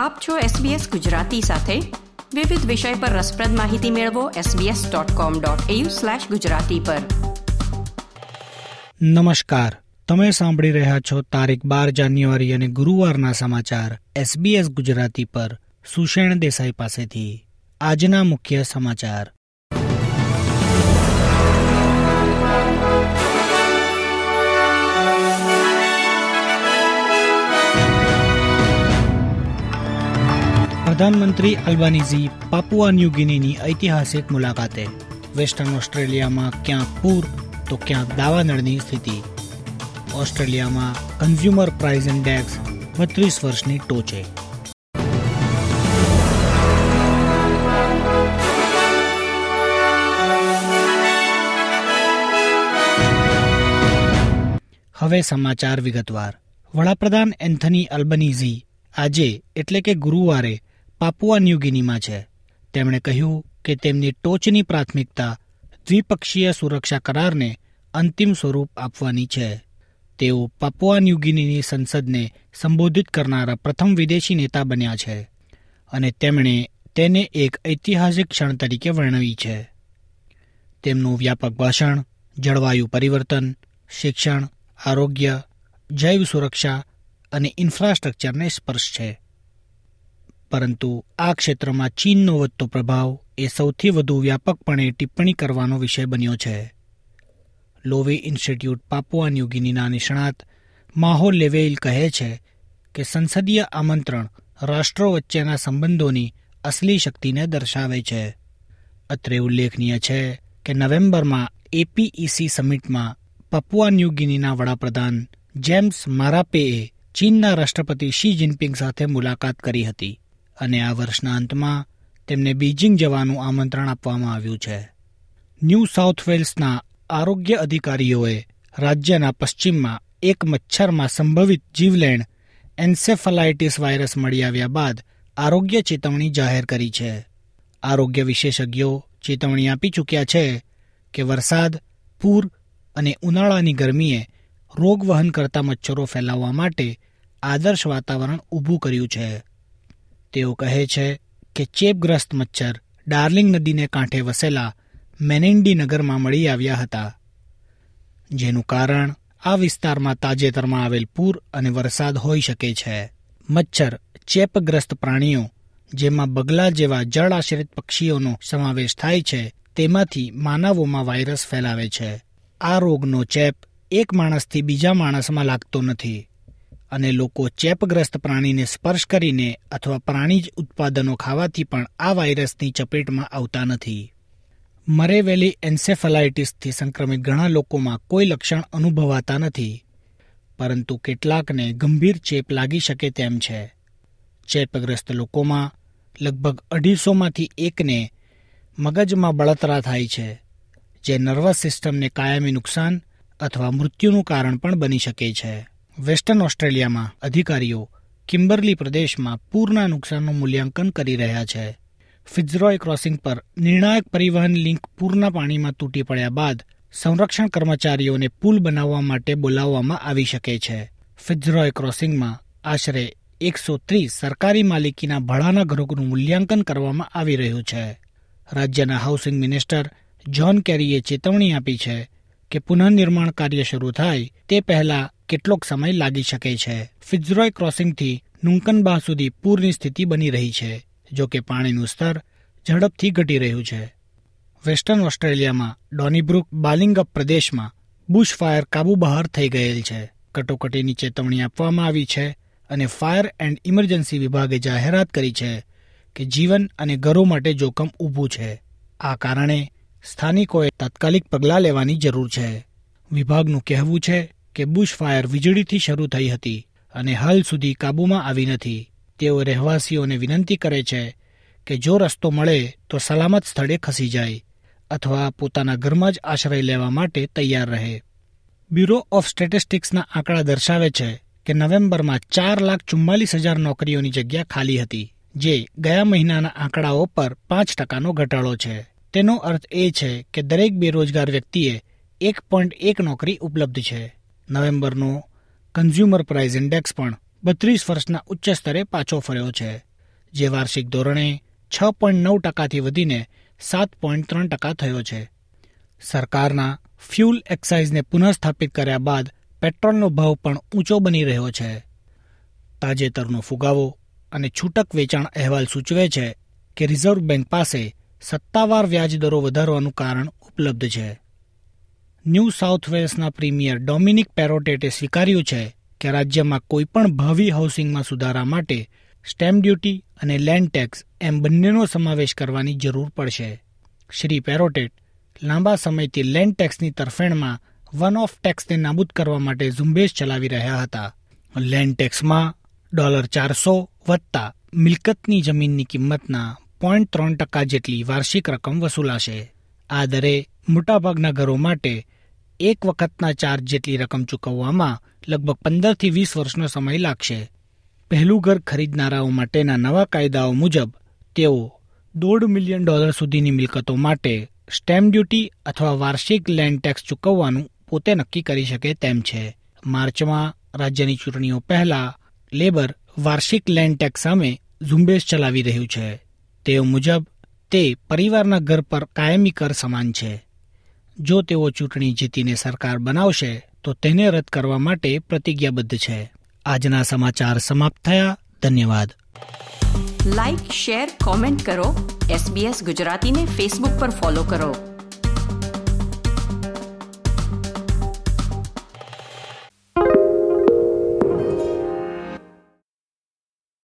આપ છો SBS ગુજરાતી સાથે. વિવિધ વિષય પર રસપ્રદ માહિતી મેળવો sbs.com.au/gujarati પર. નમસ્કાર. તમે સાંભળી રહ્યા છો તારીખ બાર જાન્યુઆરી અને ગુરુવારના સમાચાર SBS ગુજરાતી પર. સુષેણ દેસાઈ પાસેથી. આજના મુખ્ય સમાચાર. પ્રધાનમંત્રી અલ્બાનીઝી પાપુઆ ન્યૂ ગિનીની ઐતિહાસિક મુલાકાતે. વેસ્ટર્ન ઓસ્ટ્રેલિયામાં ક્યાં પૂર, તો ક્યાંક દાવાનળની સ્થિતિ. ઓસ્ટ્રેલિયામાં કન્ઝ્યુમર પ્રાઇસ ઇન્ડેક્સ બત્રીસ વર્ષની ટોચે. હવે સમાચાર વિગતવાર. વડાપ્રધાન એન્થની અલ્બનીઝી આજે, એટલે કે ગુરુવારે પાપુઆ ન્યૂગિનીમાં છે. તેમણે કહ્યું કે તેમની ટોચની પ્રાથમિકતા દ્વિપક્ષીય સુરક્ષા કરારને અંતિમ સ્વરૂપ આપવાની છે. તેઓ પાપુઆ ન્યૂગિનીની સંસદને સંબોધિત કરનારા પ્રથમ વિદેશી નેતા બન્યા છે અને તેમણે તેને એક ઐતિહાસિક ક્ષણ તરીકે વર્ણવી છે. તેમનું વ્યાપક ભાષણ, જળવાયુ પરિવર્તન, શિક્ષણ, આરોગ્ય, જૈવ સુરક્ષા અને ઇન્ફ્રાસ્ટ્રક્ચરને સ્પર્શ છે. પરંતુ આ ક્ષેત્રમાં ચીનનો વધતો પ્રભાવ એ સૌથી વધુ વ્યાપકપણે ટિપ્પણી કરવાનો વિષય બન્યો છે. લોવે ઇન્સ્ટિટ્યૂટ પાપુઆ ન્યૂગિનીના નિષ્ણાત માહોલ લેવેઇલ કહે છે કે સંસદીય આમંત્રણ રાષ્ટ્રો વચ્ચેના સંબંધોની અસલી શક્તિને દર્શાવે છે. અત્રે ઉલ્લેખનીય છે કે નવેમ્બરમાં એપીઈસી સમિટમાં પપુઆ ન્યૂગિનીના વડાપ્રધાન જેમ્સ મારાપેએ ચીનના રાષ્ટ્રપતિ શી જિનપિંગ સાથે મુલાકાત કરી હતી. અને આ વર્ષના અંતમાં તેમને બીજિંગ જવાનું આમંત્રણ આપવામાં આવ્યું છે. ન્યૂ સાઉથ વેલ્સના આરોગ્ય અધિકારીઓએ રાજ્યના પશ્ચિમમાં એક મચ્છરમાં સંભવિત જીવલેણ એન્સેફલાઇટિસ વાયરસ મળી આવ્યા બાદ આરોગ્ય ચેતવણી જાહેર કરી છે. આરોગ્ય વિશેષજ્ઞો ચેતવણી આપી ચૂક્યા છે કે વરસાદ, પૂર અને ઉનાળાની ગરમીએ રોગ વહન કરતા મચ્છરો ફેલાવવા માટે આદર્શ વાતાવરણ ઊભું કર્યું છે. તેઓ કહે છે કે ચેપગ્રસ્ત મચ્છર ડાર્લિંગ નદીને કાંઠે વસેલા મેનેન્ડી નગરમાં મળી આવ્યા હતા, જેનું કારણ આ વિસ્તારમાં તાજેતરમાં આવેલ પૂર અને વરસાદ હોઈ શકે છે. મચ્છર ચેપગ્રસ્ત પ્રાણીઓ, જેમાં બગલા જેવા જળ આશ્રિત પક્ષીઓનો સમાવેશ થાય છે, તેમાંથી માનવોમાં વાયરસ ફેલાવે છે. આ રોગનો ચેપ એક માણસથી બીજા માણસમાં લાગતો નથી. અને લોકો ચેપગ્રસ્ત પ્રાણીને સ્પર્શ કરીને અથવા પ્રાણી જ ઉત્પાદનો ખાવાથી પણ આ વાયરસની ચપેટમાં આવતા નથી. મરેવેલી એન્સેફલાઇટિસથી સંક્રમિત ઘણા લોકોમાં કોઈ લક્ષણ અનુભવાતા નથી. પરંતુ કેટલાકને ગંભીર ચેપ લાગી શકે તેમ છે. ચેપગ્રસ્ત લોકોમાં લગભગ અઢીસોમાંથી એકને મગજમાં બળતરા થાય છે, જે નર્વસ સિસ્ટમને કાયમી નુકસાન અથવા મૃત્યુનું કારણ પણ બની શકે છે. વેસ્ટર્ન ઓસ્ટ્રેલિયામાં અધિકારીઓ કિમ્બરલી પ્રદેશમાં પૂરના નુકસાનનું મૂલ્યાંકન કરી રહ્યા છે. ફિઝરોય ક્રોસિંગ પર નિર્ણાયક પરિવહન લિંક પૂરના પાણીમાં તૂટી પડ્યા બાદ સંરક્ષણ કર્મચારીઓને પુલ બનાવવા માટે બોલાવવામાં આવી શકે છે. ફિઝરોય ક્રોસિંગમાં આશરે એકસો ત્રીસ સરકારી માલિકીના ભાડાના ઘરોનું મૂલ્યાંકન કરવામાં આવી રહ્યું છે. રાજ્યના હાઉસિંગ મિનિસ્ટર જ્હોન કેરીએ ચેતવણી આપી છે કે પુનઃનિર્માણ કાર્ય શરૂ થાય તે પહેલા કેટલોક સમય લાગી શકે છે. ફિઝરોય ક્રોસિંગથી નુંકનબા સુધી પૂરની સ્થિતિ બની રહી છે, જો કે પાણીનું સ્તર ઝડપથી ઘટી રહ્યું છે. વેસ્ટર્ન ઓસ્ટ્રેલિયામાં ડોનીબ્રુક બાલિંગઅપ પ્રદેશમાં બુશ ફાયર કાબુ બહાર થઈ ગયેલ છે. કટોકટીની ચેતવણી આપવામાં આવી છે અને ફાયર એન્ડ ઇમરજન્સી વિભાગે જાહેરાત કરી છે કે જીવન અને ઘરો માટે જોખમ ઊભું છે. આ કારણે સ્થાનિકોએ તાત્કાલિક પગલાં લેવાની જરૂર છે. વિભાગનું કહેવું છે કે બુશ ફાયર વીજળીથી શરૂ થઈ હતી અને હાલ સુધી કાબૂમાં આવી નથી. તેઓ રહેવાસીઓને વિનંતી કરે છે કે જો રસ્તો મળે તો સલામત સ્થળે ખસી જાય અથવા પોતાના ઘરમાં જ આશ્રય લેવા માટે તૈયાર રહે. બ્યુરો ઓફ સ્ટેટિસ્ટિક્સના આંકડા દર્શાવે છે કે નવેમ્બરમાં ચાર લાખ ચુમ્માલીસ હજાર નોકરીઓની જગ્યા ખાલી હતી, જે ગયા મહિનાના આંકડાઓ પર પાંચ ટકાનો ઘટાડો છે. તેનો અર્થ એ છે કે દરેક બેરોજગાર વ્યક્તિએ એક પોઈન્ટ એક નોકરી ઉપલબ્ધ છે. નવેમ્બરનો કન્ઝ્યુમર પ્રાઇસ ઇન્ડેક્સ પણ બત્રીસ વર્ષના ઉચ્ચ સ્તરે પાછો ફર્યો છે, જે વાર્ષિક ધોરણે છ પોઈન્ટ નવ ટકાથી વધીને સાત પોઈન્ટ ત્રણ ટકા થયો છે. સરકારના ફ્યુલ એક્સાઇઝને પુનઃસ્થાપિત કર્યા બાદ પેટ્રોલનો ભાવ પણ ઊંચો બની રહ્યો છે. તાજેતરનો ફુગાવો અને છૂટક વેચાણ અહેવાલ સૂચવે છે કે રિઝર્વ બેંક પાસે સત્તાવાર વ્યાજદરો વધારવાનું કારણ ઉપલબ્ધ છે. ન્યૂ સાઉથ વેલ્સના પ્રીમિયર ડોમિનિક પેરોટેટે સ્વીકાર્યું છે કે રાજ્યમાં કોઈપણ ભાવિ હાઉસિંગમાં સુધારા માટે સ્ટેમ્પ ડ્યુટી અને લેન્ડ ટેક્સ એમ બંનેનો સમાવેશ કરવાની જરૂર પડશે. શ્રી પેરોટેટ લાંબા સમયથી લેન્ડ ટેક્સની તરફેણમાં વન ઓફ ટેક્સને નાબૂદ કરવા માટે ઝુંબેશ ચલાવી રહ્યા હતા. લેન્ડ ટેક્સમાં ડોલર ચારસો વત્તા મિલકતની જમીનની કિંમતના પોઈન્ટ ત્રણ ટકા જેટલી વાર્ષિક રકમ વસૂલાશે. આ દરે મોટાભાગના ઘરો માટે એક વખતના ચાર્જ જેટલી રકમ ચૂકવવામાં લગભગ પંદરથી વીસ વર્ષનો સમય લાગશે. પહેલું ઘર ખરીદનારાઓ માટેના નવા કાયદાઓ મુજબ, તેઓ દોઢ મિલિયન ડોલર સુધીની મિલકતો માટે સ્ટેમ્પ ડ્યુટી અથવા વાર્ષિક લેન્ડ ટેક્સ ચૂકવવાનું પોતે નક્કી કરી શકે તેમ છે. માર્ચમાં રાજ્યની ચૂંટણીઓ પહેલા લેબર વાર્ષિક લેન્ડ ટેક્સ સામે ઝુંબેશ ચલાવી રહ્યું છે. તેઓ મુજબ, તે પરિવારના ઘર પર કાયમી કર સમાન છે. જો તેઓ ચૂંટણી જીતીને સરકાર બનાવશે, તો તેને રદ કરવા માટે પ્રતિજ્ઞાબદ્ધ છે. આજના સમાચાર સમાપ્ત થયા. ધન્યવાદ. લાઇક શેર કોમેન્ટ કરો. એસબીએસ ગુજરાતીને ફેસબુક પર ફોલો કરો.